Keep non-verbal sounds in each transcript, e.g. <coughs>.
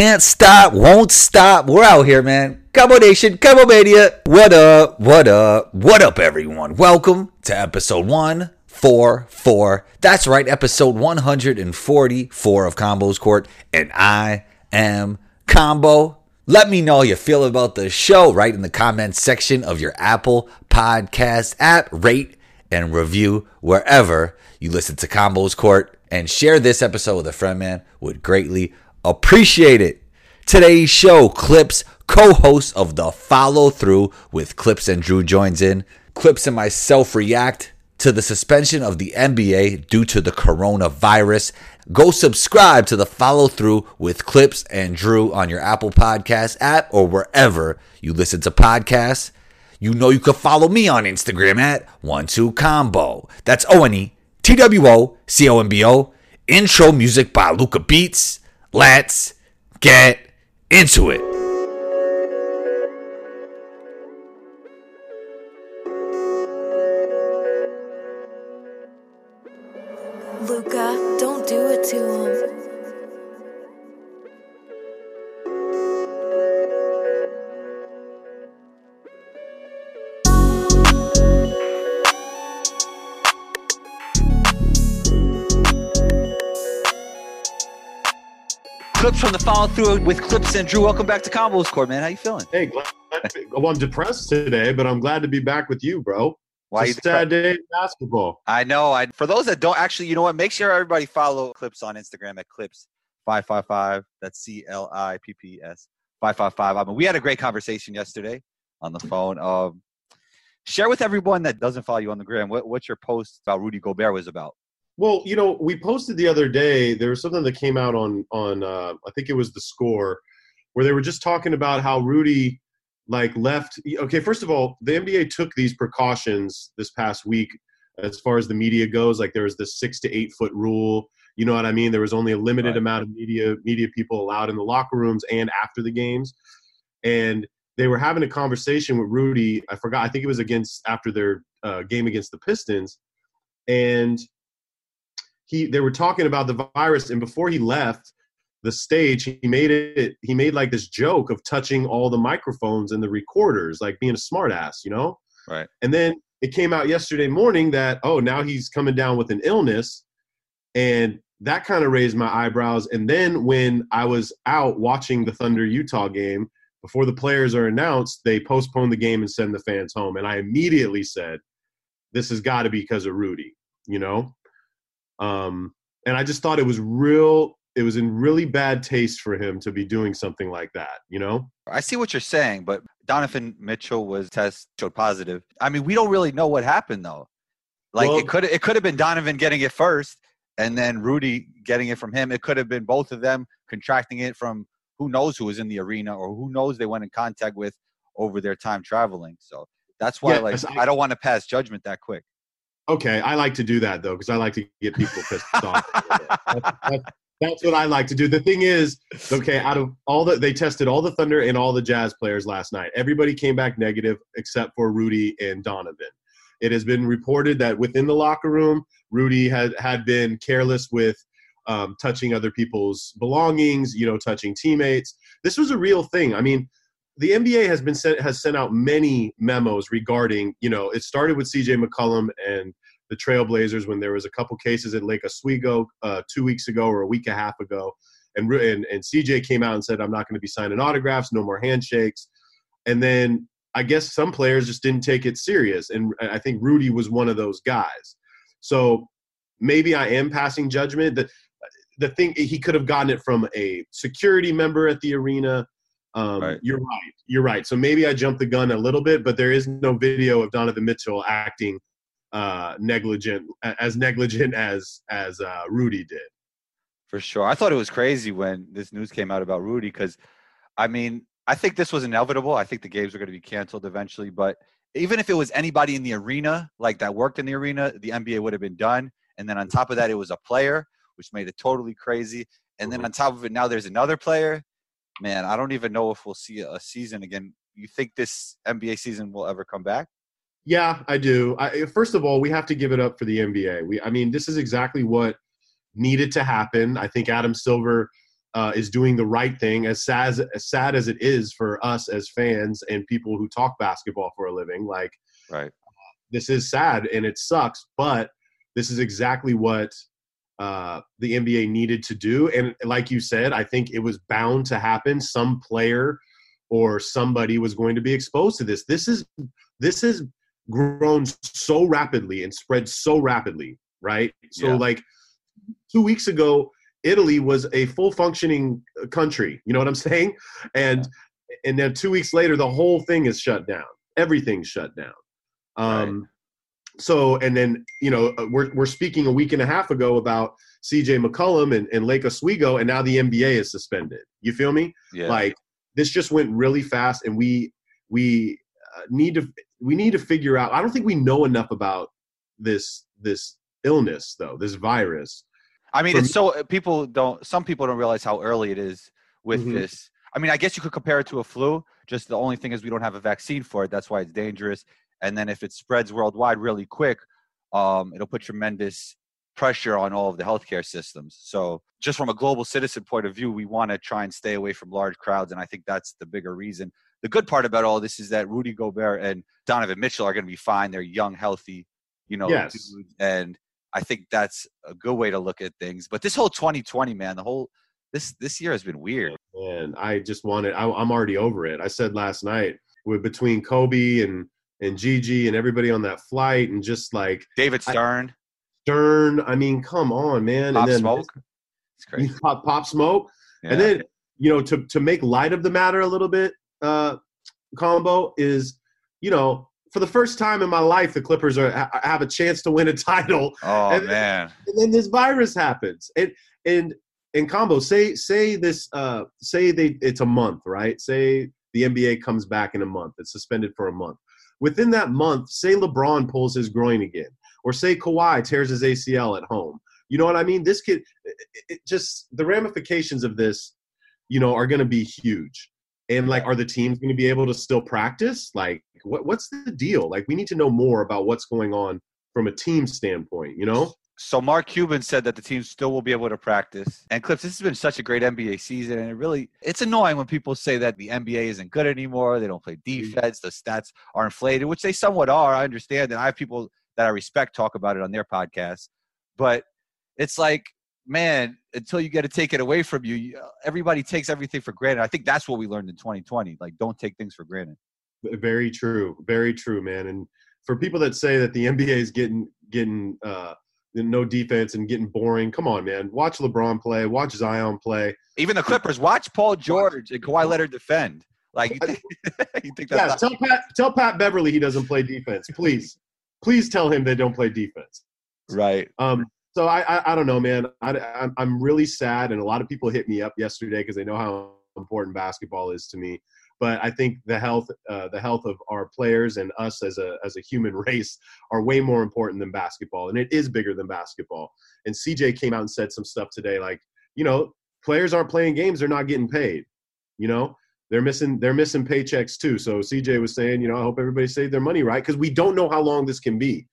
Can't stop, won't stop. We're out here, man. Combo Nation, Combo Mania. What up? What up? What up, everyone? Welcome to episode 144. That's right, episode 144 of Combos Court. And I am Combo. Let me know how you feel about the show right in the comments section of your Apple Podcast app. Rate and review wherever you listen to Combos Court. And share this episode with a friend, man. Would greatly appreciate it. Today's show, Clips, co host of the Follow Through with Clips and Drew joins in. Clips and myself react to the suspension of the NBA due to the coronavirus. Go subscribe to the Follow Through with Clips and Drew on your Apple Podcast app or wherever you listen to podcasts. You know you can follow me on Instagram at one2combo. That's O N E T W O C O M B O. Intro music by Luca Beats. Let's get into it. Clips from the follow through with Clips and Drew. Welcome back to Combos Court, man. How you feeling? Hey, glad, well, I'm depressed today, but I'm glad to be back with you, bro. Why it's sad day in basketball. I know. I for those that don't actually, you know what? Make sure everybody follow Clips on Instagram at Clips five five five. That's C L I P P S five five five. I mean, we had a great conversation yesterday on the phone. Um, share with everyone that doesn't follow you on the gram what what your post about Rudy Gobert was about. Well, you know, we posted the other day. There was something that came out on on uh, I think it was the score, where they were just talking about how Rudy like left. Okay, first of all, the NBA took these precautions this past week as far as the media goes. Like there was this six to eight foot rule. You know what I mean? There was only a limited Right. amount of media media people allowed in the locker rooms and after the games, and they were having a conversation with Rudy. I forgot. I think it was against after their uh, game against the Pistons, and he they were talking about the virus. And before he left the stage, he made it. He made like this joke of touching all the microphones and the recorders, like being a smartass, you know. Right. And then it came out yesterday morning that oh now he's coming down with an illness, and that kind of raised my eyebrows. And then when I was out watching the Thunder Utah game before the players are announced, they postponed the game and send the fans home. And I immediately said, "This has got to be because of Rudy," you know. Um, and I just thought it was real. It was in really bad taste for him to be doing something like that, you know. I see what you're saying, but Donovan Mitchell was test showed positive. I mean, we don't really know what happened though. Like Well- it could it could have been Donovan getting it first and then Rudy getting it from him. It could have been both of them contracting it from who knows who was in the arena or who knows they went in contact with over their time traveling. So that's why Yes, like I- I don't want to pass judgment that quick. Okay, I like to do that though because I like to get people pissed off. That's, that's, that's what I like to do. The thing is, okay, out of all the they tested all the Thunder and all the Jazz players last night. Everybody came back negative except for Rudy and Donovan. It has been reported that within the locker room, Rudy had had been careless with um, touching other people's belongings, you know, touching teammates. This was a real thing. I mean, the NBA has been sent has sent out many memos regarding, you know, it started with CJ McCollum and the Trailblazers when there was a couple cases at Lake Oswego uh, two weeks ago or a week and a half ago, and and, and CJ came out and said, "I'm not going to be signing autographs, no more handshakes," and then I guess some players just didn't take it serious, and I think Rudy was one of those guys. So maybe I am passing judgment. The the thing he could have gotten it from a security member at the arena. Um, Right. You're right. You're right. So maybe I jumped the gun a little bit, but there is no video of Donovan Mitchell acting uh, negligent, as negligent as as uh, Rudy did. For sure. I thought it was crazy when this news came out about Rudy because, I mean, I think this was inevitable. I think the games were going to be canceled eventually. But even if it was anybody in the arena, like that worked in the arena, the NBA would have been done. And then on top of that, it was a player, which made it totally crazy. And then on top of it, now there's another player. Man, I don't even know if we'll see a season again. You think this NBA season will ever come back? Yeah, I do. I, first of all, we have to give it up for the NBA. We, I mean, this is exactly what needed to happen. I think Adam Silver uh, is doing the right thing. As sad as sad as it is for us as fans and people who talk basketball for a living, like right, this is sad and it sucks, but this is exactly what uh, the NBA needed to do. And like you said, I think it was bound to happen. Some player or somebody was going to be exposed to this. This is this has grown so rapidly and spread so rapidly, right? So Yeah. like two weeks ago, Italy was a full functioning country. You know what I'm <laughs> saying? And and then two weeks later, the whole thing is shut down. Everything's shut down. Um, So and then you know uh, we're we're speaking a week and a half ago about C.J. McCollum and, and Lake Oswego, and now the NBA is suspended. You feel me? yeah, Like this just went really fast, and we we uh, need to we need to figure out. I don't think we know enough about this this illness though, this virus. I mean, for it's me- so people don't. Some people don't realize how early it is with Mhm. this. I mean, I guess you could compare it to a flu. Just the only thing is we don't have a vaccine for it. That's why it's dangerous. And then if it spreads worldwide really quick, um, it'll put tremendous pressure on all of the healthcare systems. So, just from a global citizen point of view, we want to try and stay away from large crowds, and I think that's the bigger reason. The good part about all this is that Rudy Gobert and Donovan Mitchell are going to be fine. They're young, healthy, you know, Yes. and I think that's a good way to look at things. But this whole 2020, man, the whole this this year has been weird. and I just wanted. I, I'm already over it. I said last night with between Kobe and and Gigi and everybody on that flight, and just like David I- Stern, Stern. I mean, come on, man. Pop and then Smoke, it's <laughs> crazy. pop, pop smoke, Yeah. and then you know to to make light of the matter a little bit. Uh, combo is you know for the first time in my life the Clippers are ha- have a chance to win a <laughs> title, oh and- man, and then this virus happens. And and and combo say say this uh say they it's a month right? Say the nba comes back in a month. It's suspended for a month. Within that month say LeBron pulls his groin again or say Kawhi tears his acl at home. You know what i mean? This could it, it just the ramifications of this you know are going to be huge and like are the teams going to be able to still practice like what, what's the deal like we need to know more about what's going on from a team standpoint you know so Mark Cuban said that the team still will be able to practice. And Clips, this has been such a great NBA season, and it really it's annoying when people say that the NBA isn't good anymore. They don't play mm-hmm. defense. The stats are inflated, which they somewhat are. I understand, and I have people that I respect talk about it on their podcasts. But it's like, man, until you get to take it away from you, you everybody takes everything for granted. I think that's what we learned in 2020. Like, don't take things for granted. Very true. Very true, man. And for people that say that the NBA is getting getting uh, no defense and getting boring, come on, man. Watch LeBron play. Watch Zion play. Even the Clippers, watch Paul George and Kawhi Leonard defend. Like, you think, <laughs> you think Yeah, that's tell Pat tell Pat Beverley he doesn't play defense, please. please tell him they don't play defense. right? Um, so I, I, I don't know, man. I, I'm, I'm really sad, and a lot of people hit me up yesterday because they know how important basketball is to me. But I think the health, uh, the health of our players and us as a as a human <laughs> race are way more important than basketball, and it is bigger than basketball. And CJ came out and said some stuff today, like you know, players aren't playing games; they're not getting paid. You know, they're missing they're missing paychecks too. So CJ was saying, you know, I hope everybody saved their money right because we don't know how long this can be.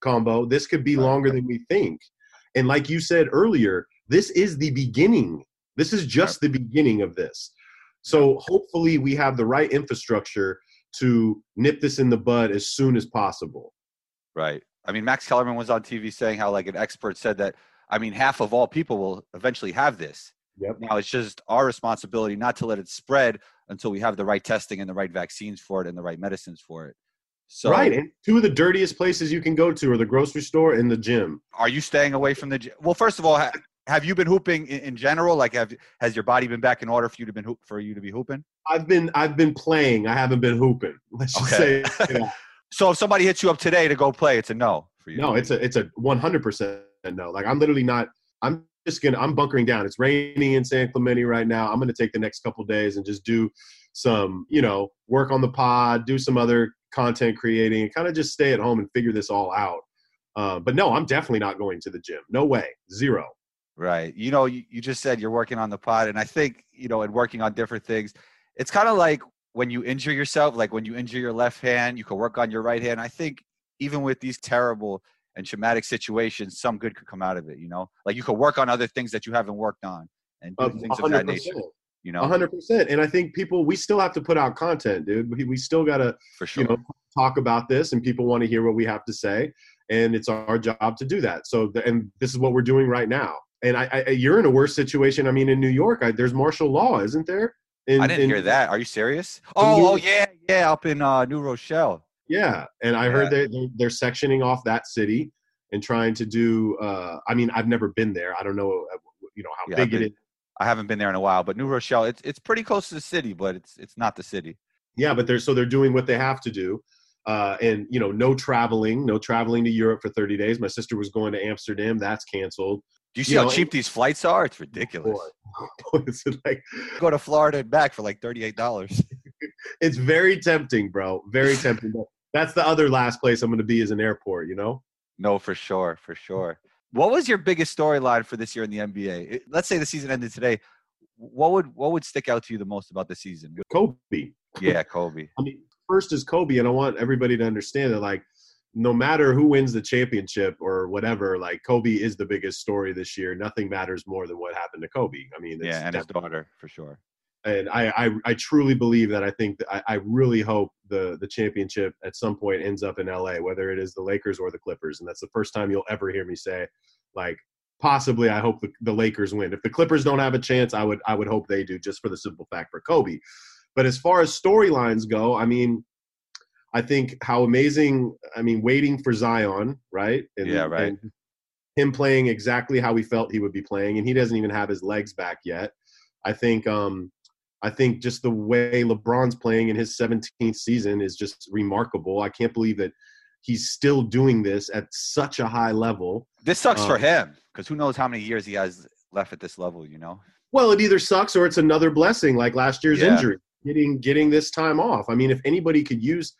Combo, this could be longer than we think. And like you said earlier, this is the beginning. This is just the beginning of this. So hopefully we have the right infrastructure to nip this in the bud as soon as possible. Right. I mean, Max Kellerman was on TV saying how, like, an expert said that, I mean, half of all people will eventually have this. Yep. Now it's just our responsibility not to let it spread until we have the right testing and the right vaccines for it and the right medicines for it. So, right. And two of the dirtiest places you can go to are the grocery store and the gym. are you staying away from the? gy- Well, first of all, ha- have you been hooping in, in general? Like, have has your body been back in order for you to been hoop, for you to be hooping? I've been I've been playing. I haven't been hooping. Let's just Okay. say <laughs> yeah. So if somebody hits you up today to go play, it's a no for you. no. It's a it's a one hundred percent no. Like I'm literally not. I'm just gonna. I'm bunkering down. It's raining in San Clemente right now. I'm gonna take the next couple days and just do some you know work on the pod, do some other content creating, and kind of just stay at home and figure this all out. Uh, but no, I'm definitely not going to the gym. No way. Zero. Right. You know, you, you just said you're working on the pod, and I think, you know, and working on different things. It's kind of like when you injure yourself, like when you injure your left hand, you can work on your right hand. I think even with these terrible and traumatic situations, some good could come out of it, you know? Like you could work on other things that you haven't worked on and do Uh, things of that nature. 100%. You know, A hundred percent. And I think people, we still have to put out content, dude. We, we still got to, for sure. you know, talk about this and people want to hear what we have to say. And it's our job to do that. So, the, and this is what we're doing right now. And I, I you're in a worse situation. I mean, in New York, I, there's martial law, isn't there? In, I didn't in- hear that. Are you serious? New- Oh, oh yeah, yeah, up in uh, New Rochelle. Yeah. And I heard they, they, they're sectioning off that city and trying to do, uh, I mean, I've never been there. I don't know, uh, you know, how Yeah, big been- is. I haven't been there in a while, but New Rochelle, it's it's pretty close to the city, but it's it's not the city. Yeah, but they're so they're doing what they have to do, uh, and you know, no traveling, no traveling to Europe for 30 days. My sister was going to Amsterdam, that's canceled. Do you see You how know, cheap these flights are? It's ridiculous. <laughs> Boy, it's like Go to Florida and back for like thirty eight dollars. <laughs> it's very tempting, bro. Very tempting. But that's the other last place I'm going to be is an airport. You know, No, for sure, for sure. What was your biggest storyline for this year in the NBA? Let's say the season ended today. What would what would stick out to you the most about the season? Kobe. Yeah, Kobe. <laughs> I mean, first is Kobe, and I want everybody to understand that, like, no matter who wins the championship or whatever, like Kobe is the biggest story this year. Nothing matters more than what happened to Kobe. I mean, it's Yeah, and his daughter for sure. And I, I, I truly believe that I think that I, I really hope the the championship at some point ends up in LA, whether it is the Lakers or the Clippers, and that's the first time you'll ever hear me say, like, possibly I hope the, the Lakers win. If the Clippers don't have a chance, I would I would hope they do, just for the simple fact for Kobe. But as far as storylines go, I mean, I think how amazing. I mean, waiting for Zion, right? And, Yeah, right. and him playing exactly how we felt he would be playing, and he doesn't even have his legs back yet. I think um, I think just the way LeBron's playing in his 17th season is just remarkable. I can't believe that he's still doing this at such a high level. This sucks for Um, him because who knows how many years he has left at this level. You know. Well, it either sucks or it's another blessing, like last year's Yeah. injury, getting getting this time off. I mean, if anybody could use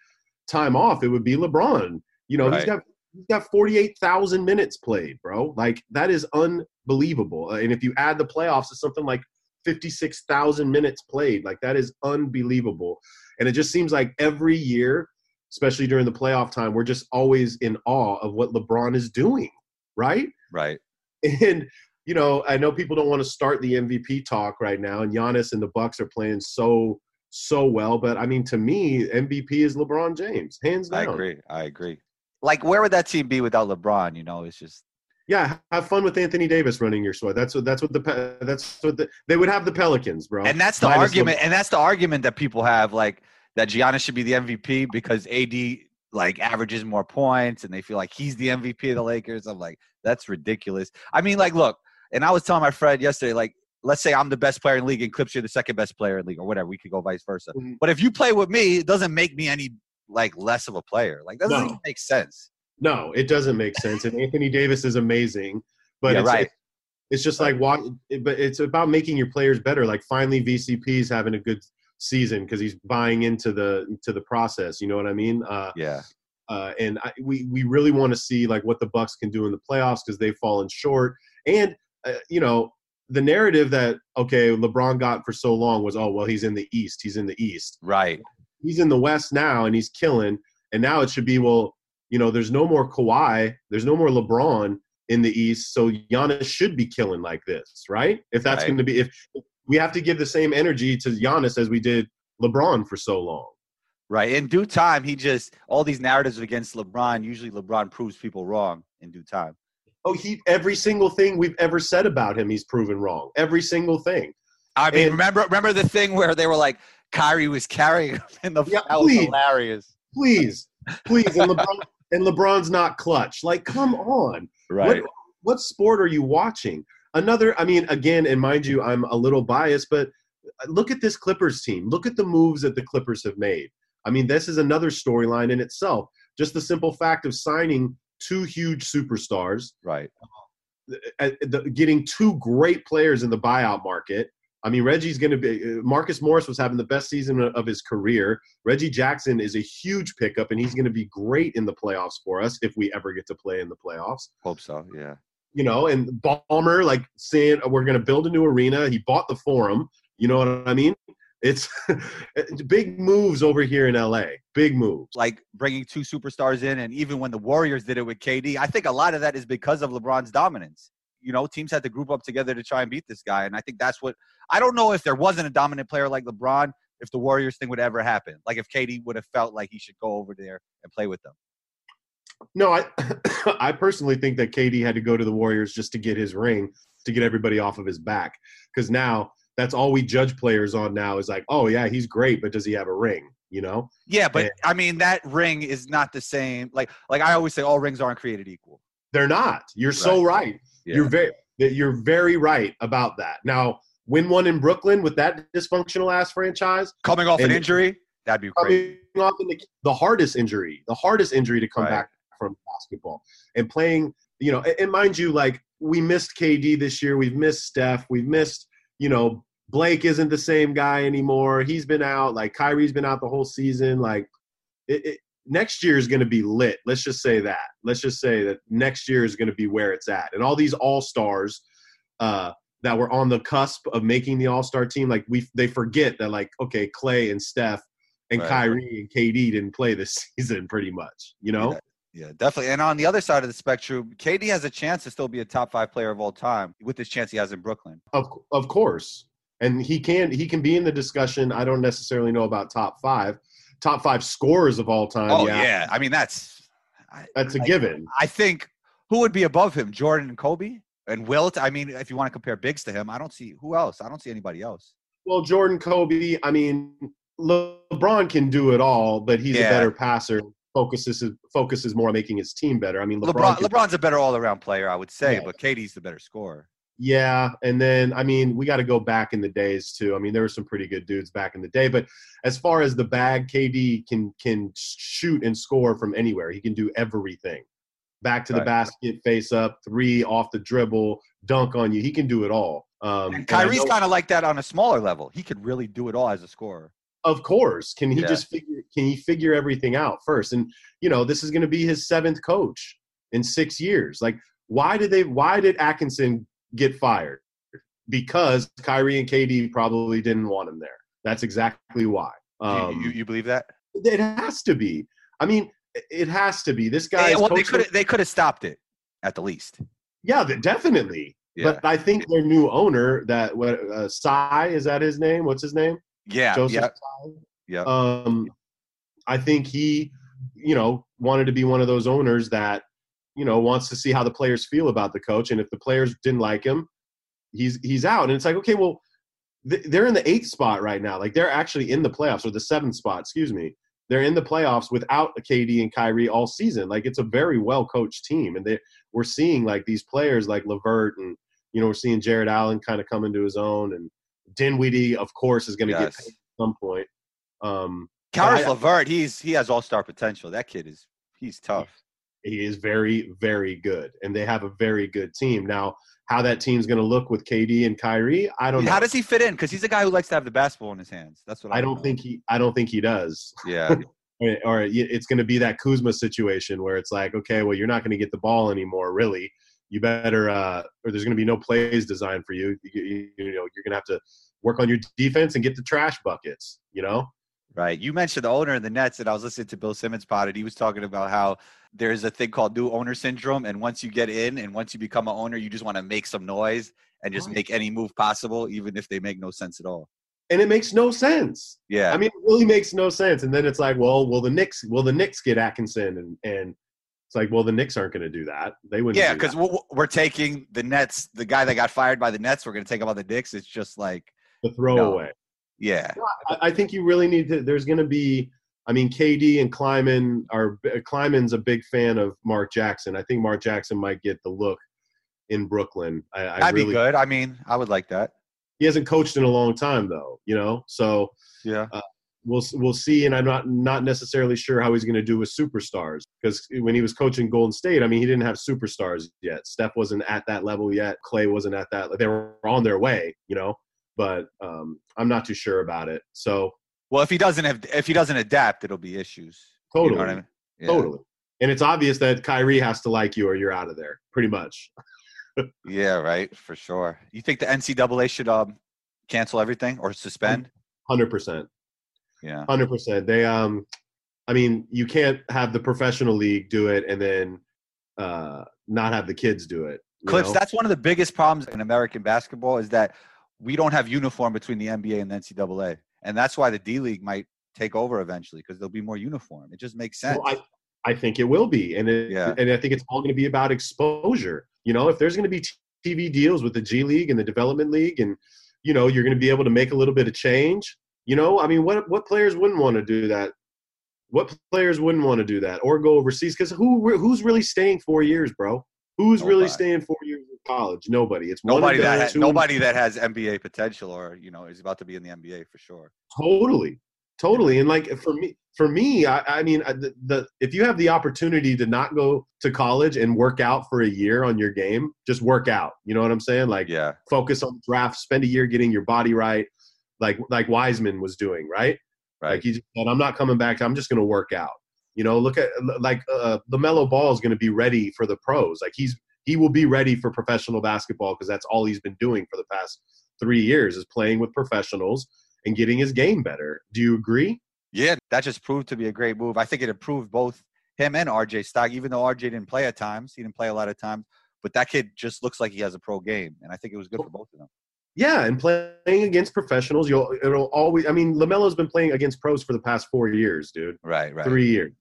time off, it would be LeBron. You know, he's Right. got he's got 48,000 minutes played, bro. Like that is unbelievable. And if you add the playoffs, it's something like 56,000 minutes played. Like that is unbelievable. And it just seems like every year, especially during the playoff time, we're just always in awe of what LeBron is doing, right? Right. And you know, I know people don't want to start the MVP talk right now, and Giannis and the Bucks are playing so so well. But I mean, to me, MVP is LeBron James, hands down. I agree. I agree. Like, where would that team be without LeBron? You know, it's just Yeah, have fun with Anthony Davis running your squad. That's what that's what the that's what the, they would have the Pelicans, bro. and that's the Minus argument and that's the argument that people have like that Giannis should be the MVP because AD like averages more points and they feel like he's the MVP of the Lakers. I'm like, that's ridiculous. I mean, like, look, and I was telling my friend yesterday, like, let's say I'm the best player in the league and Clips you're the second best player in the league or whatever. We could go vice versa. Mhm. But if you play with me, it doesn't make me any like less of a player. Like, that doesn't No. even make sense. No, it doesn't make sense. And Anthony Davis is amazing, but Yeah, it's, right. it's just like what. But it's about making your players better. Like finally, VCP's having a good season because he's buying into the to the process. You know what I mean? Uh, Yeah. uh, and I, we we really want to see like what the Bucks can do in the playoffs because they've fallen short. And uh, you know the narrative that okay LeBron got for so long was oh well he's in the East he's in the East Right. he's in the West now and he's killing and now it should be well you know there's no more Kawhi there's no more LeBron in the East so Giannis should be killing like this right if that's Right. going to be if we have to give the same energy to Giannis as we did LeBron for so long. Right. In due time, he just all these narratives against LeBron. Usually, LeBron proves people wrong in due time. Oh, he every single thing we've ever said about him, he's proven wrong. Every single thing. I mean, And- remember remember the thing where they were like Kyrie was carrying him in the Yeah, that was please. hilarious. Please, please, and LeBron and LeBron's not clutch. Like, come on. Right. What, what sport are you watching? Another, I mean, again, and mind you, I'm a little biased, but look at this Clippers team. Look at the moves that the Clippers have made. I mean, this is another storyline in itself. Just the simple fact of signing two huge superstars, Right. uh, the, getting two great players in the buyout market. I mean, Reggie's going to be. uh, Marcus Morris was having the best season of his career. Reggie Jackson is a huge pickup, and he's going to be great in the playoffs for us if we ever get to play in the playoffs Hope so. Yeah. you know, and Ballmer like saying we're going to build a new arena. He bought the Forum. You know what I mean? It's it's <laughs> big moves over here in LA. Big moves. Like bringing two superstars in, and even when the Warriors did it with KD, I think a lot of that is because of LeBron's dominance. You know, teams had to group up together to try and beat this guy. And I think that's what I don't know if there wasn't a dominant player like LeBron, if the Warriors thing would ever happen. Like if KD would have felt like he should go over there and play with them. No, I <coughs> I personally think that KD had to go to the Warriors just to get his ring, to get everybody off of his back. Because now that's all we judge players on now is like, oh yeah, he's great, but does he have a ring? You know? Yeah, but Yeah. I mean that ring is not the same. Like like I always say, all rings aren't created equal. They're not. You're so right. You're very you're very right about that. Now, win one in Brooklyn with that dysfunctional ass franchise, coming off an injury. That'd be crazy. coming off in the, the hardest injury, the hardest injury to come Right. back from basketball, and playing. You know, and, and mind you, like we missed KD this year, we've missed Steph, we've missed. You know, Blake isn't the same guy anymore. He's been out. Like Kyrie's been out the whole season. Like it, it, next year is going to be lit. Let's just say that. Let's just say that next year is going to be where it's at, and all these all stars. Uh, that were on the cusp of making the All Star team, like we they forget that like okay, Clay and Steph and Right. Kyrie and KD didn't play this <laughs> season pretty much, you know? Yeah. Yeah, definitely. And on the other side of the spectrum, KD has a chance to still be a top five player of all time with this chance he has in Brooklyn. Of of course. And he can he can be in the discussion. I don't necessarily know about top 5. Top 5 scorers of all time. Oh yeah. yeah, I mean that's. That's a given. I think who would be above him, Jordan and Kobe and Wilt. I mean, if you want to compare bigs to him, I don't see who else. I don't see anybody else. Well, Jordan Kobe, I mean, LeBron can do it all, but he's Yeah. a better passer. Focuses focuses more on making his team better. I mean, LeBron, LeBron, LeBron's a better all around player, I would say, Yeah. but KD's the better scorer. Yeah, and then I mean, we got to go back in the days too. I mean, there were some pretty good dudes back in the day, but as far as the bag, KD can can shoot and score from anywhere. He can do everything. Back to the Right. basket, face up, three off the dribble, dunk on you. He can do it all. Um, And and Kyrie's kind of like that on a smaller level. He could really do it all as a scorer. of course, can he Yeah. just figure? Can he figure everything out first? And you know, this is going to be his seventh coach in six years. Like, why did they? Why did Atkinson get fired? Because Kyrie and KD probably didn't want him there. That's exactly why. Do you- Um, you, you believe that? it has to be. I mean, it has to be. This guy. They, is well, they could they could have stopped it at the least. Yeah, definitely. Yeah, But I think their new owner, that what uh, Tsai is that his name? What's his name? yeah, Joseph yeah, Tsai? yeah. Um, I think he, you know, wanted to be one of those owners that, you know, wants to see how the players feel about the coach, and if the players didn't like him, he's he's out. And it's like, okay, well, th- they're in the eighth spot right now. Like they're actually in the playoffs, or the seventh spot, excuse me. They're in the playoffs without KD and Kyrie all season. Like it's a very well coached team, and they we're seeing like these players like LeVert and you know we're seeing Jarrett Allen kind of come into his own, and Dinwiddie, of course, is going to get paid at some point. Um, Karis LeVert, he's he has all star potential. That kid is he's tough. He is very, very good, and they have a very good team. Now, how that team's going to look with KD and Kyrie, I don't know. How does he fit in? Because he's a guy who likes to have the basketball in his hands. That's what I, I don't know. think he. I don't think he does. Yeah, <laughs> Or, or it's going to be that Kuzma situation where it's like, okay, well, you're not going to get the ball anymore, really. You better, uh, or there's going to be no plays designed for you. You, you, you know, you're going to have to work on your defense and get the trash buckets. You know, right. You mentioned the owner of the Nets, and I was listening to Bill Simmons pod, and he was talking about how there's a thing called new owner syndrome, and once you get in, and once you become an owner, you just want to make some noise and just make any move possible, even if they make no sense at all. and it makes no sense. Yeah, I mean, it really makes no sense. And then it's like, well, will the Knicks, will the Knicks get Atkinson? And and it's like, well, the Knicks aren't going to do that. They wouldn't. yeah, because we're taking the Nets, the guy that got fired by the Nets, we're going to take him on the Knicks. It's just like, the throwaway. Yeah, I, I think you really need to. There's going to be. I mean, KD and Kleiman are. Uh, Kleiman's a big fan of Mark Jackson. I think Mark Jackson might get the look in Brooklyn. I, I that'd really, be good. I mean, I would like that. He hasn't coached in a long time, though. You know, so Yeah. Uh, we'll we'll see. And I'm not not necessarily sure how he's going to do with superstars because when he was coaching Golden State, I mean, he didn't have superstars yet. Steph wasn't at that level yet. Clay wasn't at that. They were on their way, you know. But um, I'm not too sure about it. So Well, if he doesn't have, if he doesn't adapt, it'll be issues. You totally, know what I mean? Yeah. totally. And it's obvious that Kyrie has to like you or you're out of there, pretty much. <laughs> Yeah, right, for sure. You think the NCAA should um cancel everything or suspend? Hundred percent. Yeah. Hundred percent. They um, I mean, you can't have the professional league do it and then uh, not have the kids do it. Clips, know? that's one of the biggest problems in American basketball is that we don't have uniform between the NBA and the NCAA. And that's why the D League might take over eventually because there'll be more uniform. It just makes sense. Well, I, I think it will be, and it, Yeah. and I think it's all going to be about exposure. You know, if there's going to be TV deals with the G League and the Development League, and you know, you're going to be able to make a little bit of change. You know, I mean, what what players wouldn't want to do that? What players wouldn't want to do that or go overseas? Because who who's really staying four years, bro? Who's really Nobody. staying four years college? Nobody. It's nobody that has, nobody that has NBA potential or you know is about to be in the NBA for sure. totally. Totally. And like for me for me i, I mean I- the, the if you have the opportunity to not go to college and work out for a year on your game just work out. You know what i'm saying? Like Yeah, focus on the draft spend a year getting your body right like like Wiseman was doing right? Right. like he just said i'm not coming back. I'm just going to work out. You know look at like uh LaMelo Ball is going to be ready for the pros. Like he's he will be ready for professional basketball because that's all he's been doing for the past three years is playing with professionals and getting his game better do you agree Yeah, that just proved to be a great move. I think it improved both him and RJ Stock, even though RJ didn't play at times. He didn't play a lot of times, but that kid just looks like he has a pro game, and I think it was good for both of them. Yeah, and playing against professionals, you'll it'll always. I mean, LaMelo's been playing against pros for the past four years, dude. Right, right. Three years,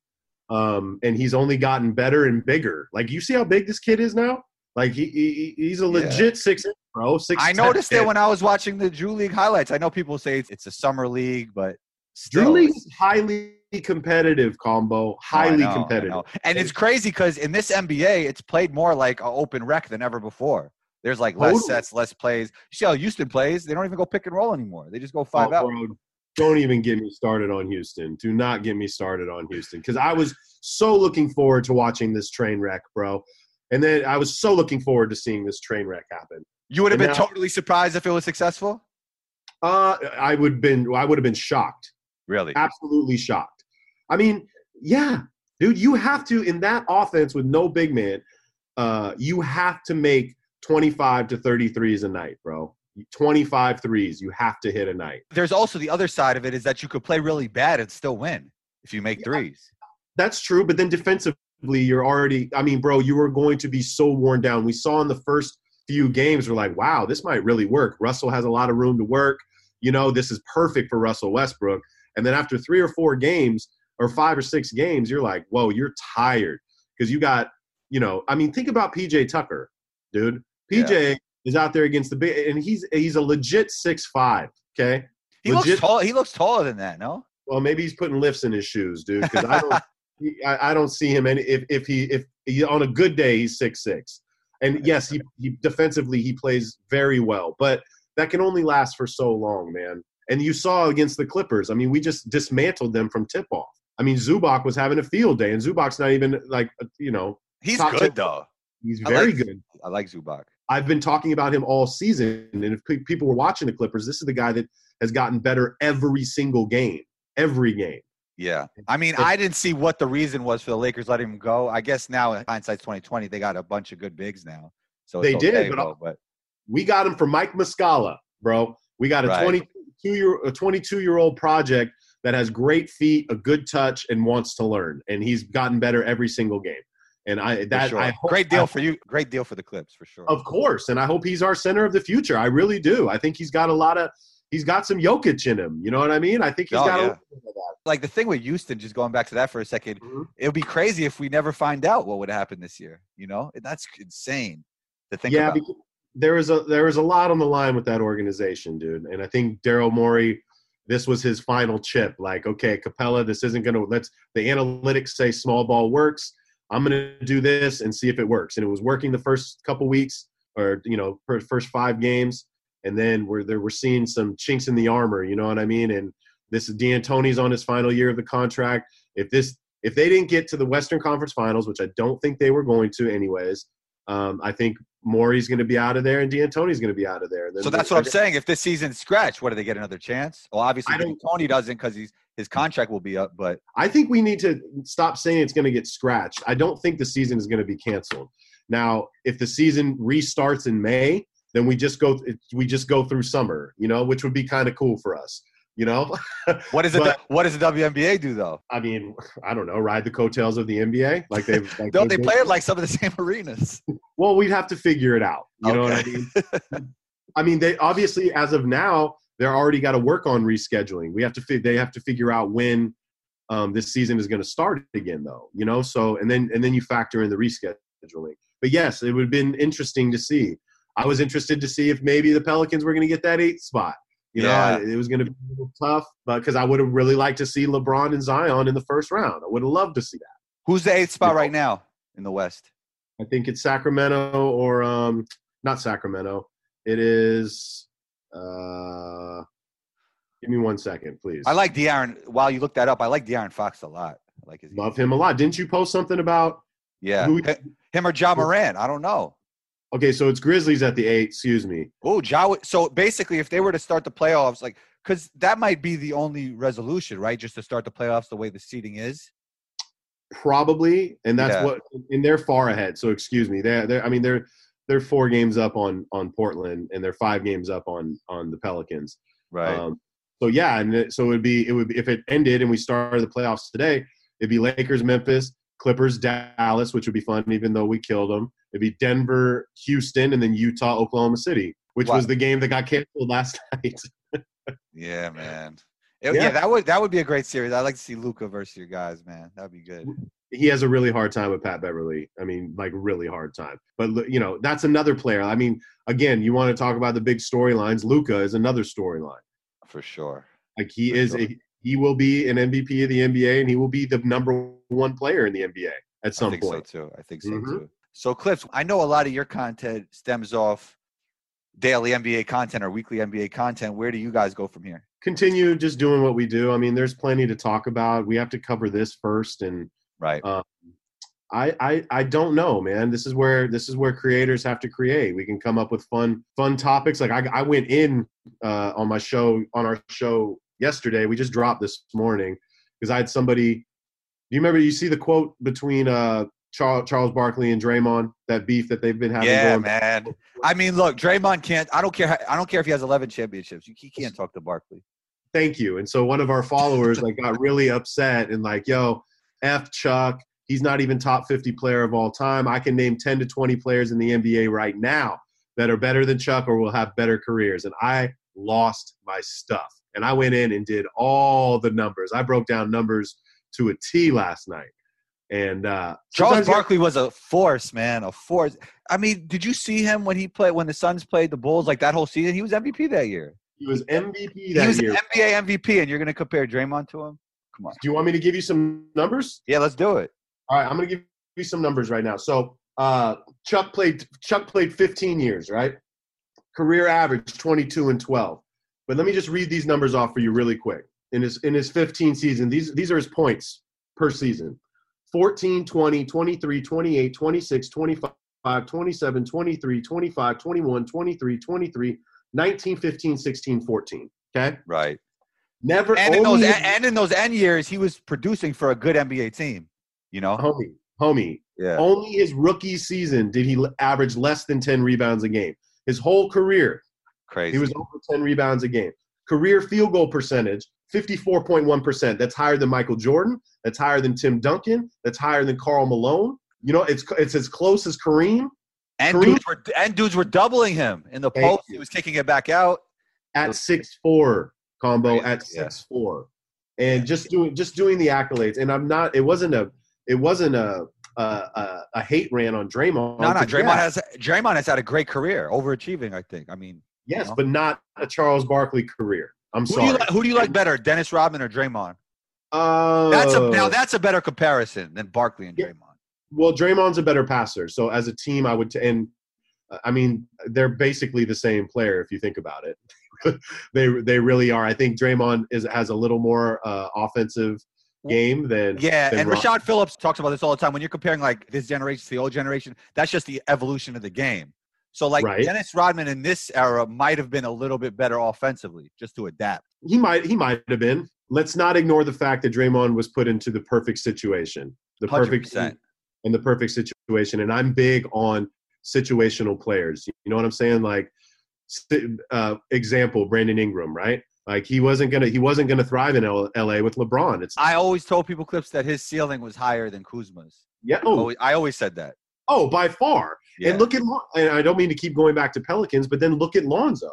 um, and he's only gotten better and bigger. Like you see how big this kid is now. Like he, he he's a legit six inch bro. Six. I noticed that when I was watching the Drew League highlights. I know people say it's, it's a summer league, but still, Drew League is highly competitive combo, I highly know, competitive. And it's crazy because in this NBA, it's played more like an open rec than ever before. There's like less Totally. sets, less plays. You see how Houston plays? They don't even go pick and roll anymore. They just go five Oh, out. bro, don't even get me started on Houston. Do not get me started on Houston because I was so looking forward to watching this train wreck, bro. And then I was so looking forward to seeing this train wreck happen. You would have And been now- totally surprised if it was successful. Uh, I would been I would have been shocked, Really? absolutely shocked. I mean, yeah, dude, you have to in that offense with no big man, uh, you have to make twenty five to thirty threes a night, bro. 25 threes you have to hit a night. There's also the other side of it is that you could play really bad and still win if you make threes. That's true, but then defensively, you're already. I mean, bro, you were going to be so worn down. We saw in the first few games, we're like, wow, this might really work. Russell has a lot of room to work. You know, this is perfect for Russell Westbrook. And then after three or four games, or five or six games, you're like, whoa, you're tired because you got, you know, I mean, think about PJ Tucker, dude. PJ is out there against the big, and he's he's a legit six five. Okay, He Legit- looks tall. He looks taller than that. No. well, maybe he's putting lifts in his shoes, dude. Because I don't, <laughs> he, I, I don't see him any. If if he if he, on a good day he's six six, and yes, he, he defensively he plays very well, but that can only last for so long, man. And you saw against the Clippers. I mean, we just dismantled them from tip off. I mean, Zubac was having a field day, and Zubac's not even like uh, you know He's good though. he's I very like- good. I like Zubac. I've been talking about him all season, and if people were watching the Clippers, this is the guy that has gotten better every single game, every game. Yeah. I mean, I didn't see what the reason was for the Lakers letting him go. I guess now in hindsight's 2020, they got a bunch of good bigs now. So They did, okay, but though, but We got him for Mike Muscala, bro. We got a Right. 22 year a 22 year old project that has great feet, a good touch, and wants to learn. And he's gotten better every single game. And I that sure. I hope, great deal I- for you. Great deal for the Clips for sure. of course. And I hope he's our center of the future. I really do. I think he's got a lot of he's got some Jokic in him. You know what I mean? I think he's Oh, got a yeah. like the thing with Houston, just going back to that for a 2nd Mhm. it would be crazy if we never find out what would happen this year. You know, that's insane to think yeah, about. because there is a there is a lot on the line with that organization, dude. And I think Daryl Morey, this was his final chip. Like, okay, Capela, this isn't gonna let's the analytics say small ball works. I'm gonna do this and see if it works. And it was working the first couple weeks, or you know, fir- first five games, and then we're there. We're seeing some chinks in the armor. You know what I mean? And this is D'Antoni's on his final year of the contract. If this if they didn't get to the Western Conference Finals, which I don't think they were going to, anyways, um, I think Morey's going to be out of there and D'Antoni's going to be out of there. So that's what I'm saying. If this season's scratch, what do they get another chance? Well, obviously Tony doesn't because he's his contract will be up. But I think we need to stop saying it's going to get scratched. I don't think the season is going to be canceled. Now, if the season restarts in May, then we just go we just go through summer, you know, which would be kind of cool for us. You know, <laughs> What does the what does the WNBA do though? I mean, I don't know, ride the coattails of the NBA like they've. Like Don't they they've- play it like some of the same <laughs> arenas? Well, we'd have to figure it out. You know what I mean? <laughs> I mean, they obviously, as of now, they're already got to work on rescheduling. We have to. fi- They have to figure out when um, this season is going to start again, though. You know, so and then and then you factor in the rescheduling. But yes, it would have been interesting to see. I was interested to see if maybe the Pelicans were going to get that eighth spot. You know, Yeah. it was going to be a little tough, but because I would have really liked to see LeBron and Zion in the first round. I would have loved to see that. Who's the eighth spot Yeah. right now in the West? I think it's Sacramento or um not Sacramento. It is uh give me one second, please. I like De'Aaron. While you look that up, I like De'Aaron Fox a lot. I like his love him a lot. Didn't you post something about Yeah, Who- him or Ja Morant. I don't know. Okay, so it's Grizzlies at the eight, excuse me. Oh. So basically, if they were to start the playoffs, like, because that might be the only resolution, right? Just to start the playoffs the way the seating is. Probably, and that's Yeah. what and they're far ahead. So excuse me. They're they're I mean they're they're four games up on on Portland and they're five games up on on the Pelicans. Right. Um, so yeah, and so it would be it would be if it ended and we started the playoffs today, it'd be Lakers, Memphis, Clippers, Dallas, which would be fun, even though we killed them. It'd be Denver, Houston, and then Utah, Oklahoma City, which Wow. was the game that got canceled <laughs> last night. yeah, man. It- Yeah. yeah. that would that would be a great series. I'd like to see Luka versus your guys, man. That'd be good. he has a really hard time with Pat Beverley. I mean, like really hard time. But you know, that's another player. I mean, again, you want to talk about the big storylines. Luka is another storyline. For sure. Like he For is, sure. a, he will be an MVP of the NBA, and he will be the number one player in the NBA at I some think point. so too. I think so Mhm. too. So, Clips, I know a lot of your content stems off daily NBA content or weekly NBA content. Where do you guys go from here? Continue just doing what we do. I mean, there's plenty to talk about. We have to cover this first, and Right. um, I, I I don't know, man. This is where this is where creators have to create. We can come up with fun fun topics. Like I, I went in uh, on my show on our show yesterday. We just dropped this morning because I had somebody. Do you remember? You see the quote between uh, Charles, Charles Barkley and Draymond? That beef that they've been having. yeah, man. I mean, look, Draymond can't. I don't care. how- I don't care if he has 11 championships. He can't talk to Barkley. thank you. And so one of our followers like got really upset and like, yo, F Chuck, he's not even top 50 player of all time. I can name 10 to 20 players in the NBA right now that are better than Chuck or will have better careers. And I lost my stuff. And I went in and did all the numbers. I broke down numbers to a T last night. And uh Charles Barkley was a force, man, a force. I mean, did you see him when he played when the Suns played the Bulls like that whole season? He was MVP that year. he was MVP He that was year. NBA MVP, and you're going to compare Draymond to him? Come on. Do you want me to give you some numbers? Yeah, let's do it. All right, I'm going to give you some numbers right now. So uh, Chuck played Chuck played 15 years, right? Career average 22 and 12. But let me just read these numbers off for you really quick. In his in his 15 season, these these are his points per season. 14, 20, 23, 28, 26, 25, 27, 23, 25, 21, 23, 23, 19, 15, 16, 14. Okay? Right. Never And in those and in those end years, he was producing for a good NBA team. You know. homie, homie, Yeah. Only his rookie season did he average less than 10 rebounds a game. His whole career, Crazy. he was over 10 rebounds a game. Career field goal percentage, 54.1%. That's higher than Michael Jordan. That's higher than Tim Duncan. That's higher than Karl Malone. You know, it's it's as close as Kareem and Kareem- dudes were and dudes were doubling him in the post. He was kicking it back out. at six four combo at yeah. six four, and just doing just doing the accolades. And I'm not. It wasn't a. It wasn't a a, a, a hate rant on Draymond. No, no, Draymond yeah, has Draymond has had a great career, overachieving. I think. I mean, yes, know? but not a Charles Barkley career. I'm who do sorry. you like, who do you like better, Dennis Rodman or Draymond? Uh, That's a now that's a better comparison than Barkley and. Draymond. well, Draymond's a better passer. So as a team, I would. T- and uh, I mean, they're basically the same player if you think about it. <laughs> they they really are. I think Draymond is has a little more uh, offensive game than Yeah, than and Rashad Phillips talks about this all the time. When you're comparing like this generation to the old generation, that's just the evolution of the game. So like Right. Dennis Rodman in this era might have been a little bit better offensively, just to adapt. he might he might have been. Let's not ignore the fact that Draymond was put into the perfect situation, the Hundred perfect and the perfect situation. And I'm big on situational players. You know what I'm saying? Like, uh, example, Brandon Ingram, right? Like he wasn't gonna he wasn't gonna thrive in L- L.A. with LeBron. It's I always told people clips that his ceiling was higher than Kuzma's. yeah. Oh, I always said that. Oh, by far. Yeah, And look at and I don't mean to keep going back to Pelicans, but then look at Lonzo.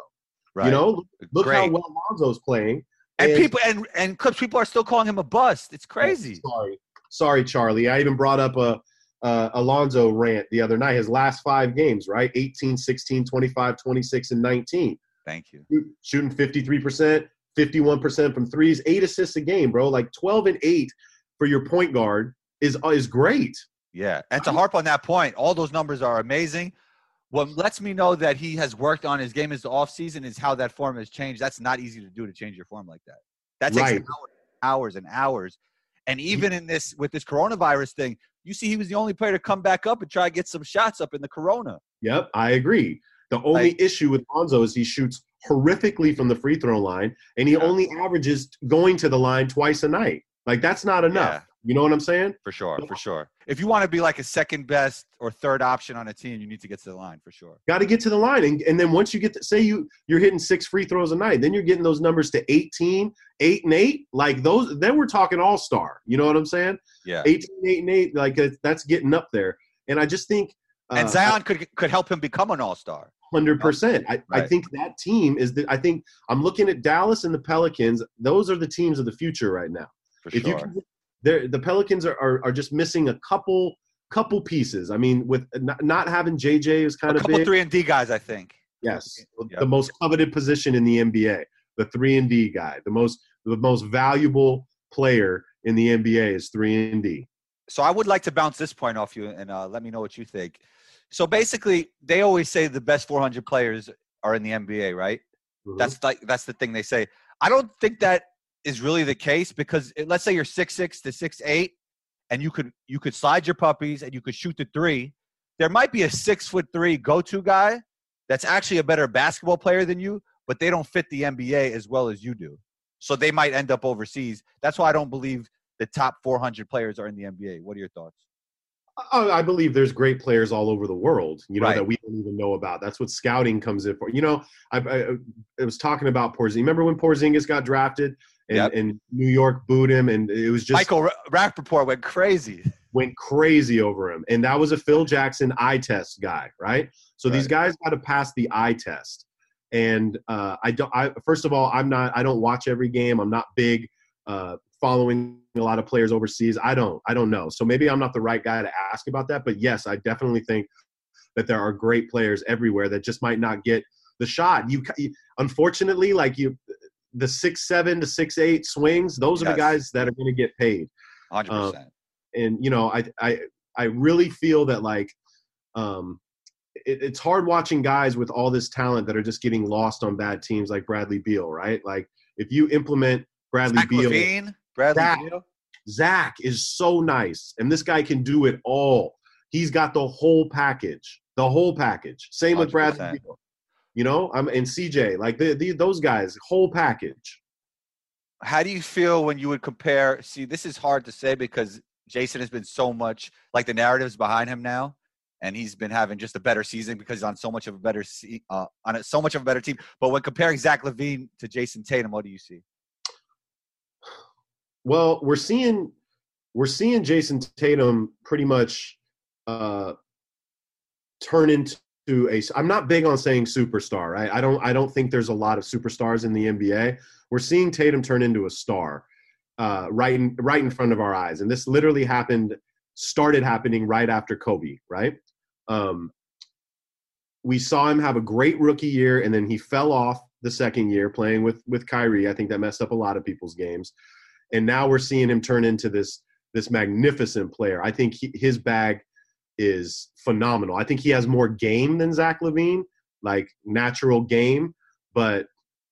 right. You know, look Great. how well Lonzo's playing. and, people and and clips people are still calling him a bust. It's crazy. Sorry, sorry, Charlie. I even brought up a uh, Alonzo rant the other night. His last five games, right? 18, 16, 25, 26, and 19. Thank you. Shooting 53%, 51% from threes, eight assists a game, bro. Like 12 and eight for your point guard is is great. Yeah, and to harp on that point, all those numbers are amazing. What lets me know that he has worked on his game is the offseason is how that form has changed. That's not easy to do to change your form like that. That takes Right. hours, hours and hours. And even in this with this coronavirus thing, you see he was the only player to come back up and try to get some shots up in the corona. Yep, I agree. The only Like- issue with Lonzo is he shoots horrifically from the free throw line, and he Yeah. only averages going to the line twice a night. Like that's not enough. You know what I'm saying? For sure, for sure. If you want to be like a second best or third option on a team, you need to get to the line for sure. Got to get to the line, and, and then once you get to say you you're hitting six free throws a night, then you're getting those numbers to 18, eight and eight. Like those, then we're talking all star. You know what I'm saying? Yeah. 18, eight and eight. Like that's getting up there. And I just think. uh, And Zion could could help him become an all star. Hundred percent. I, I think that team is the. I think I'm looking at Dallas and the Pelicans. Those are the teams of the future right now. For If you sure. can, they're- the Pelicans are, are are just missing a couple couple pieces. I mean, with not, not having JJ is A kind of couple big. three and D guys, I think. yes, Yeah. the most coveted position in the NBA, the three and D guy, the most the most valuable player in the NBA is three and D. so I would like to bounce this point off you and uh, let me know what you think. So basically, they always say the best 400 players are in the NBA, right? Mhm. That's like that's the thing they say. I don't think that is really the case because it- let's say you're six six to six eight, and you could you could slide your puppies and you could shoot the three. There might be a six foot three go to guy that's actually a better basketball player than you, but they don't fit the NBA as well as you do. So they might end up overseas. That's why I don't believe the top 400 players are in the NBA. What are your thoughts? I I believe there's great players all over the world, you know, Right. that we don't even know about. That's what scouting comes in for. You know, I, I, I was talking about Porzingis. Remember when Porzingis got drafted and, Yep. and New York booed him, and it was just Michael Ra- Rappaport went crazy. went crazy over him. And that was a Phil Jackson eye test guy, right? So these guys got to pass the eye test. And uh, I don't. I first of all, I'm not. I don't watch every game. I'm not big uh, following a lot of players overseas. I don't. I don't know. So maybe I'm not the right guy to ask about that. But yes, I definitely think that there are great players everywhere that just might not get the shot. You, you unfortunately, like you, the six seven to six eight swings. Those are the guys that are going to get paid 100%. and you know i i i really feel that like um it, it's hard watching guys with all this talent that are just getting lost on bad teams like bradley beal right like if you implement bradley Zach beal LaVine, Bradley Zach. Beal. zach is so nice and this guy can do it all he's got the whole package the whole package same with bradley beal you know i'm and cj like the, the, those guys whole package How do you feel when you would compare? See, this is hard to say because Jayson has been so much like the narratives behind him now, and he's been having just a better season because he's on so much of a better se- uh, on a, so much of a better team. But when comparing Zach LaVine to Jayson Tatum, what do you see? Well, we're seeing we're seeing Jayson Tatum pretty much uh, turn into a. I'm not big on saying superstar, right? I don't I don't think there's a lot of superstars in the NBA. We're seeing Tatum turn into a star uh, right in right in front of our eyes, and this literally happened started happening right after Kobe, right? Um, we saw him have a great rookie year, and then he fell off the second year playing with with Kyrie. I think that messed up a lot of people's games and now we're seeing him turn into this this magnificent player. I think he, his bag is phenomenal. I think he has more game than Zach LaVine, like natural game, but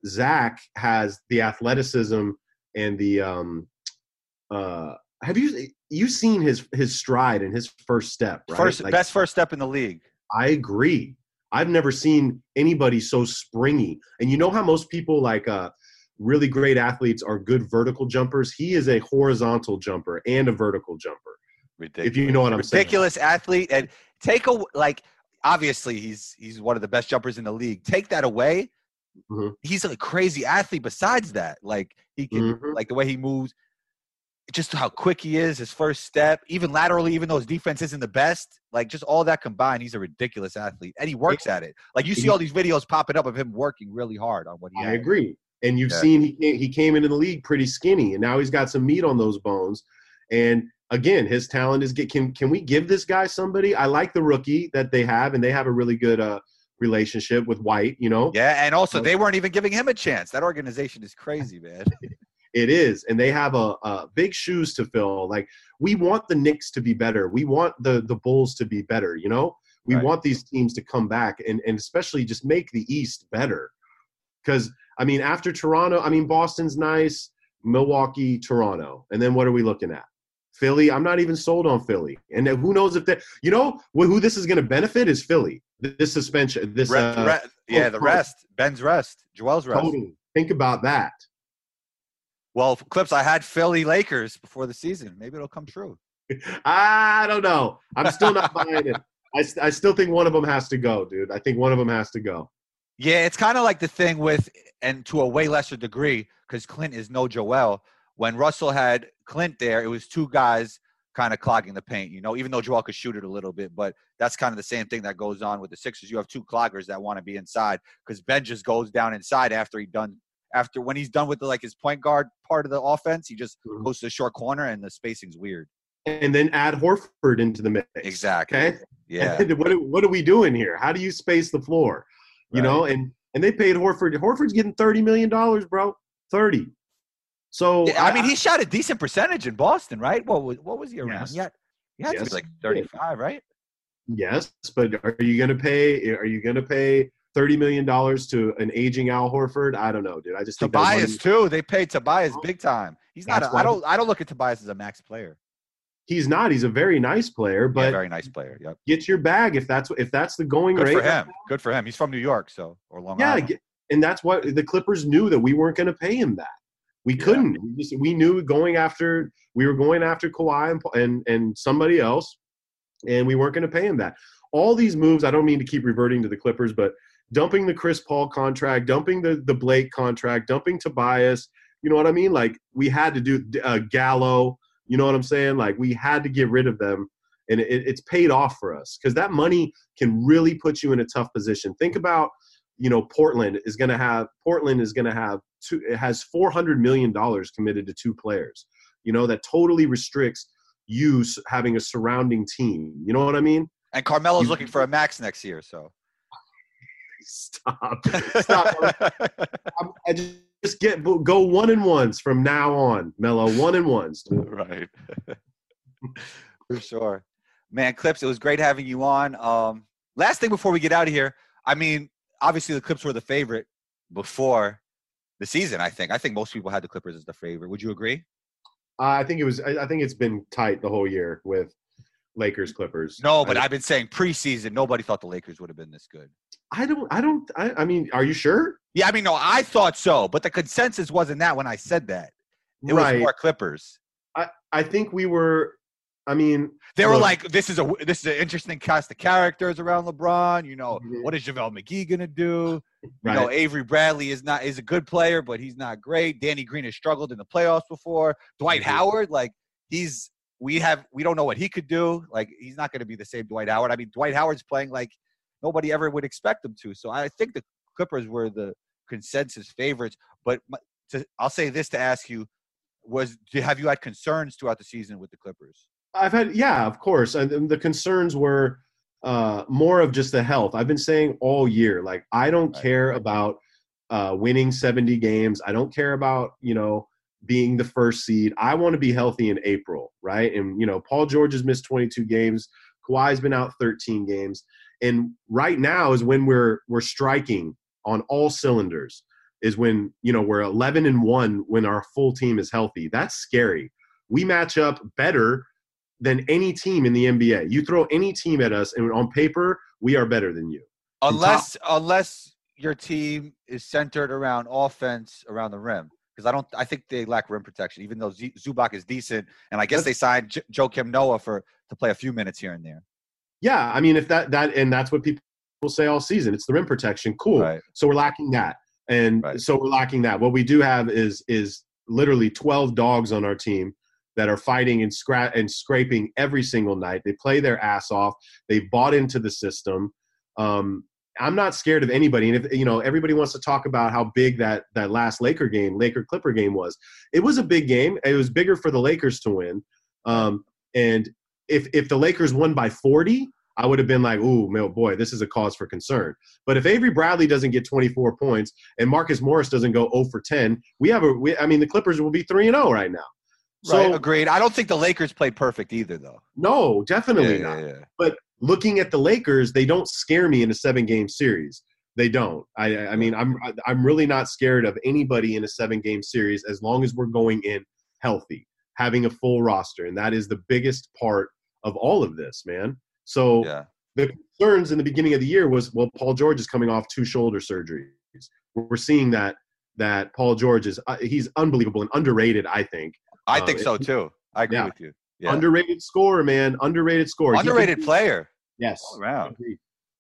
Zach has the athleticism and the um uh have you you seen his his stride and his first step, right? First, Like, best first step in the league. I agree. I've never seen anybody so springy. And you know how most people like uh really great athletes are good vertical jumpers? He is a horizontal jumper and a vertical jumper. Ridiculous. If you know what I'm saying. ridiculous athlete and take a like obviously he's he's one of the best jumpers in the league take that away Mhm. he's a crazy athlete. Besides that, like he can, Mhm. like the way he moves, just how quick he is, his first step, even laterally, even though his defense isn't the best, like just all that combined, he's a ridiculous athlete, and he works at it. Like you see all these videos popping up of him working really hard on what he. I has. agree. And you've Yeah. seen he came, he came into the league pretty skinny, and now he's got some meat on those bones. And again, his talent is get can can we give this guy somebody? I like the rookie that they have, and they have a really good uh, relationship with White. You know, Yeah, and also they weren't even giving him a chance. That organization is crazy, man. <laughs> it is, and they have a, a big shoes to fill. Like we want the Knicks to be better. We want the the Bulls to be better. You know, we Right. want these teams to come back and and especially just make the East better. Because I mean, after Toronto, I mean Boston's nice, Milwaukee, Toronto, and then what are we looking at? Philly. I'm not even sold on Philly, and who knows if that you know, who this is going to benefit is Philly. This suspension, this Re- uh, re- yeah, the rest, Ben's rest, Joel's rest. totally. Think about that. Well, Clips, I had Philly Lakers before the season. Maybe it'll come true. <laughs> I don't know. I'm still not buying it. I, I still think one of them has to go, dude. I think one of them has to go. Yeah, it's kind of like the thing with, and to a way lesser degree, because Clint is no Joel. When Russell had Clint there, it was two guys kind of clogging the paint. You know, even though Joel could shoot it a little bit, but that's kind of the same thing that goes on with the Sixers. You have two cloggers that want to be inside because Ben just goes down inside after he done after when he's done with the, like his point guard part of the offense. He just Mhm. goes to the short corner and the spacing's weird. And then add Horford into the mix. Exactly. Okay. Yeah. <laughs> What, are- what are we doing here? How do you space the floor? You Right. know, and and they paid Horford. Horford's getting thirty million dollars, bro. Thirty. So Yeah, I mean, he shot a decent percentage in Boston, right? What was what was he around? Yes. He had, he had Yes, like thirty-five, right? yes, but are you going to pay? Are you going to pay thirty million dollars to an aging Al Horford? I don't know, dude. I just Tobias too. They paid Tobias big time. He's not. A, I don't. I don't look at Tobias as a max player. he's not. He's a very nice player, But but very nice player. Yep. get your bag if that's if that's the going Good rate. Good for him. Good for him. He's from New York, so or Long Yeah, Island. get- and that's what the Clippers knew that we weren't going to pay him that. We Yeah. couldn't. We, just, we knew going after we were going after Kawhi and, and and somebody else, and we weren't going to pay him that. All these moves. I don't mean to keep reverting to the Clippers, but dumping the Chris Paul contract, dumping the the Blake contract, dumping Tobias. You know what I mean? Like we had to do uh, Gallo. You know what I'm saying? Like we had to get rid of them, and it, it's paid off for us because that money can really put you in a tough position. Think about you know Portland is going to have Portland is going to have two it has 400 million dollars committed to two players you know that totally restricts you having a surrounding team you know what I mean And Carmelo's You- looking for a max next year. So <laughs> stop stop I'm- I just just get go one and ones from now on Mello one and ones <laughs> right. <laughs> For sure. Man, Clips, it was great having you on. Um, last thing before we get out of here, I mean, obviously the Clips were the favorite before the season, I think. I think most people had the Clippers as the favorite. Would you agree? I think it was I, I think it's been tight the whole year with Lakers Clippers No, but I, I've been saying preseason, nobody thought the Lakers would have been this good. I don't I don't I, I mean are you sure Yeah, I mean, no, I thought so, but the consensus wasn't that when I said that. It was more Clippers. I, I think we were I mean They were Look- like, "This is a this is an interesting cast of characters around LeBron. You know, Mhm. what is JaVale McGee gonna do? You know, Avery Bradley is not is a good player, but he's not great. Danny Green has struggled in the playoffs before. Dwight Mhm. Howard, like he's we have we don't know what he could do. Like he's not going to be the same Dwight Howard. I mean, Dwight Howard's playing like nobody ever would expect him to. So I think the Clippers were the consensus favorites. But my, to, I'll say this to ask you: Was have you had concerns throughout the season with the Clippers? I've had, yeah, of course. And the concerns were uh, more of just the health. I've been saying all year, like I don't Right. care about uh, winning 70 games. I don't care about you know being the first seed. I want to be healthy in April, right? And you know, Paul George has missed 22 games. Kawhi's been out 13 games, and right now is when we're we're striking on all cylinders. Is when you know we're 11 and one when our full team is healthy. That's scary. We match up better than any team in the NBA. You throw any team at us, and on paper, we are better than you. top- Unless unless your team is centered around offense around the rim. Because I don't, I think they lack rim protection. Even though Z- Zubac is decent, and I guess they signed J- Joakim Noah for to play a few minutes here and there. Yeah, I mean, if that that and that's what people say all season. It's the rim protection. Cool. Right. So we're lacking that. and Right. so we're lacking that. What we do have is is literally 12 dogs on our team that are fighting and scra- and scraping every single night. They play their ass off. They've bought into the system. Um, I'm not scared of anybody. And if you know, everybody wants to talk about how big that that last Laker game, Laker Clipper game was. It was a big game. It was bigger for the Lakers to win. Um, and if if the Lakers won by 40, I would have been like, "Ooh, man, boy, this is a cause for concern." But if Avery Bradley doesn't get 24 points and Marcus Morris doesn't go 0 for 10, we have a. We, I mean, the Clippers will be three and 0 right now. So right, agreed. I don't think the Lakers played perfect either, though. no, definitely yeah, not. yeah, yeah. But looking at the Lakers, they don't scare me in a seven game series. They don't. I, I mean, I'm I'm really not scared of anybody in a seven game series as long as we're going in healthy, having a full roster, and that is the biggest part of all of this, man. So the concerns in the beginning of the year was, well, Paul George is coming off two shoulder surgeries. We're seeing that that Paul George is uh, he's unbelievable and underrated. I think I Uh, think so too. I agree yeah. with you. Yeah. underrated scorer, man, underrated scorer. He Underrated player. Yes. All around. Agreed.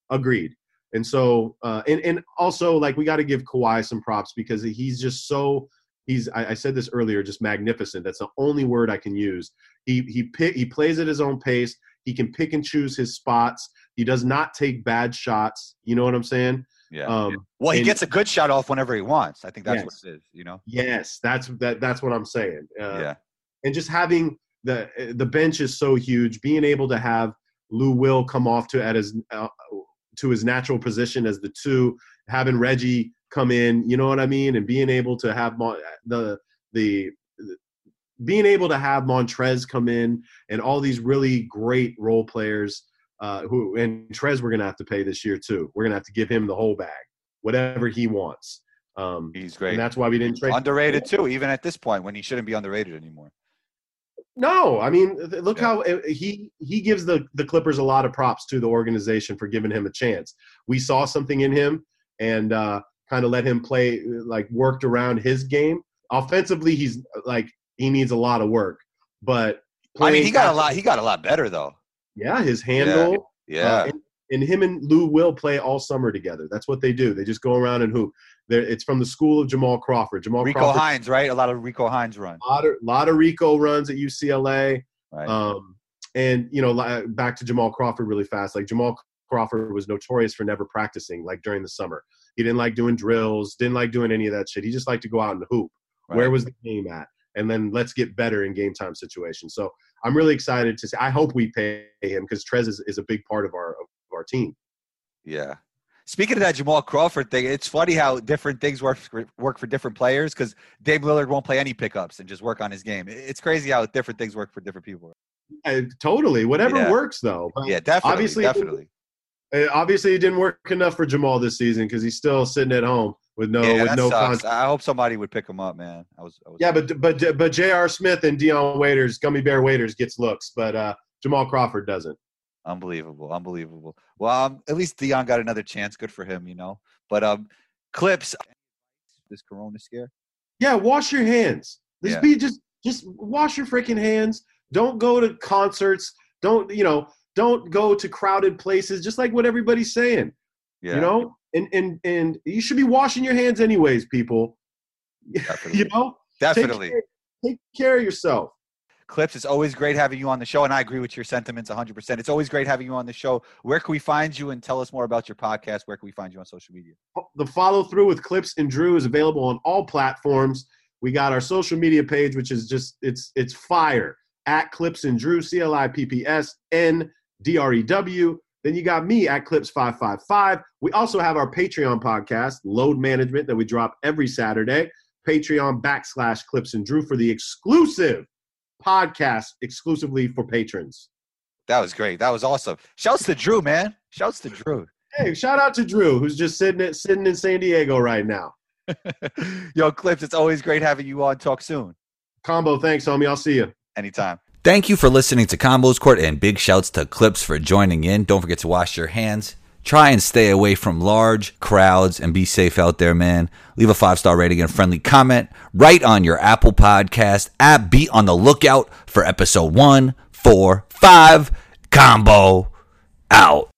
Agreed. And so, uh, and and also, like, we got to give Kawhi some props because he's just so. He's. I, I said this earlier. Just magnificent. That's the only word I can use. He he pick, he plays at his own pace. He can pick and choose his spots. He does not take bad shots. You know what I'm saying? Yeah. Um, well, he and- gets a good shot off whenever he wants. I think that's Yes. what it is. You know. Yes, that's that. That's what I'm saying. Uh, yeah. and just having the the bench is so huge. Being able to have Lou Will come off to at his uh, to his natural position as the two, having Reggie come in, you know what I mean, and being able to have Mon- the the being able to have Montrez come in and all these really great role players. Uh, who and Trez we're gonna have to pay this year too. We're gonna have to give him the whole bag, whatever he wants. Um, He's great. and that's why we didn't trade. Underrated too, even at this point when he shouldn't be underrated anymore. No, I mean, look Yeah. how uh, he he gives the the Clippers a lot of props to the organization for giving him a chance. We saw something in him and uh, kind of let him play, like worked around his game. Offensively, he's like he needs a lot of work, but I mean, he got a lot. He got a lot better though. Yeah, his handle. Yeah. uh, and, and him and Lou will play all summer together. That's what they do. They just go around and hoop. They're, it's from the school of Jamal Crawford. Jamal Rico Crawford, Hines, right? A lot of Rico Hines run. lot of, lot of Rico runs at UCLA. Right. Um, and you know, back to Jamal Crawford really fast. Like Jamal Crawford was notorious for never practicing, like during the summer. He didn't like doing drills, didn't like doing any of that shit. He just liked to go out and hoop. right. Where was the game at? And then let's get better in game time situations. So I'm really excited to see. I hope we pay him because Trez is, is a big part of our of our team. Yeah. Speaking of that Jamal Crawford thing, it's funny how different things work for, work for different players because Dame Lillard won't play any pickups and just work on his game. It's crazy how different things work for different people. Uh, totally, whatever Yeah. works though. But Yeah, definitely. Obviously- definitely. uh, obviously, it didn't work enough for Jamal this season because he's still sitting at home with no yeah, with no sucks. I hope somebody would pick him up, man. I was, I was Yeah, but but but J.R. Smith and Dion Waiters, Gummy Bear Waiters gets looks, but uh, Jamal Crawford doesn't. Unbelievable, unbelievable. Well, um, at least Dion got another chance. Good for him, you know. But um, clips this Corona scare. Yeah, wash your hands. Just Yeah. be just just wash your freaking hands. Don't go to concerts. Don't you know? Don't go to crowded places. Just like what everybody's saying. Yeah, You know, and and and you should be washing your hands anyways, people. <laughs> definitely, You know, Take definitely. care, take care of yourself. Clips, it's always great having you on the show, and I agree with your sentiments 100%. It's always great having you on the show. Where can we find you and tell us more about your podcast? Where can we find you on social media? Oh, the follow through with clips and drew is available on all platforms we got our social media page which is just it's it's fire at clips and drew c-l-i-p-p-s n-d-r-e-w then you got me at clips 555 we also have our patreon podcast load management that we drop every saturday patreon backslash clips and drew for the exclusive podcast exclusively for patrons That was great. That was awesome. Shouts to Drew, man. Shouts to Drew. hey shout out to drew who's just sitting at, sitting in san diego right now <laughs> Yo, Clips, it's always great having you on. Talk soon. combo thanks homie i'll see you Anytime. Thank you for listening to Combos Court and big shouts to Clips for joining in. Don't forget to wash your hands. Try and stay away from large crowds and be safe out there, man. Leave a five star rating and a friendly comment right on your Apple Podcast app. Be on the lookout for episode one, four, five. Combo out.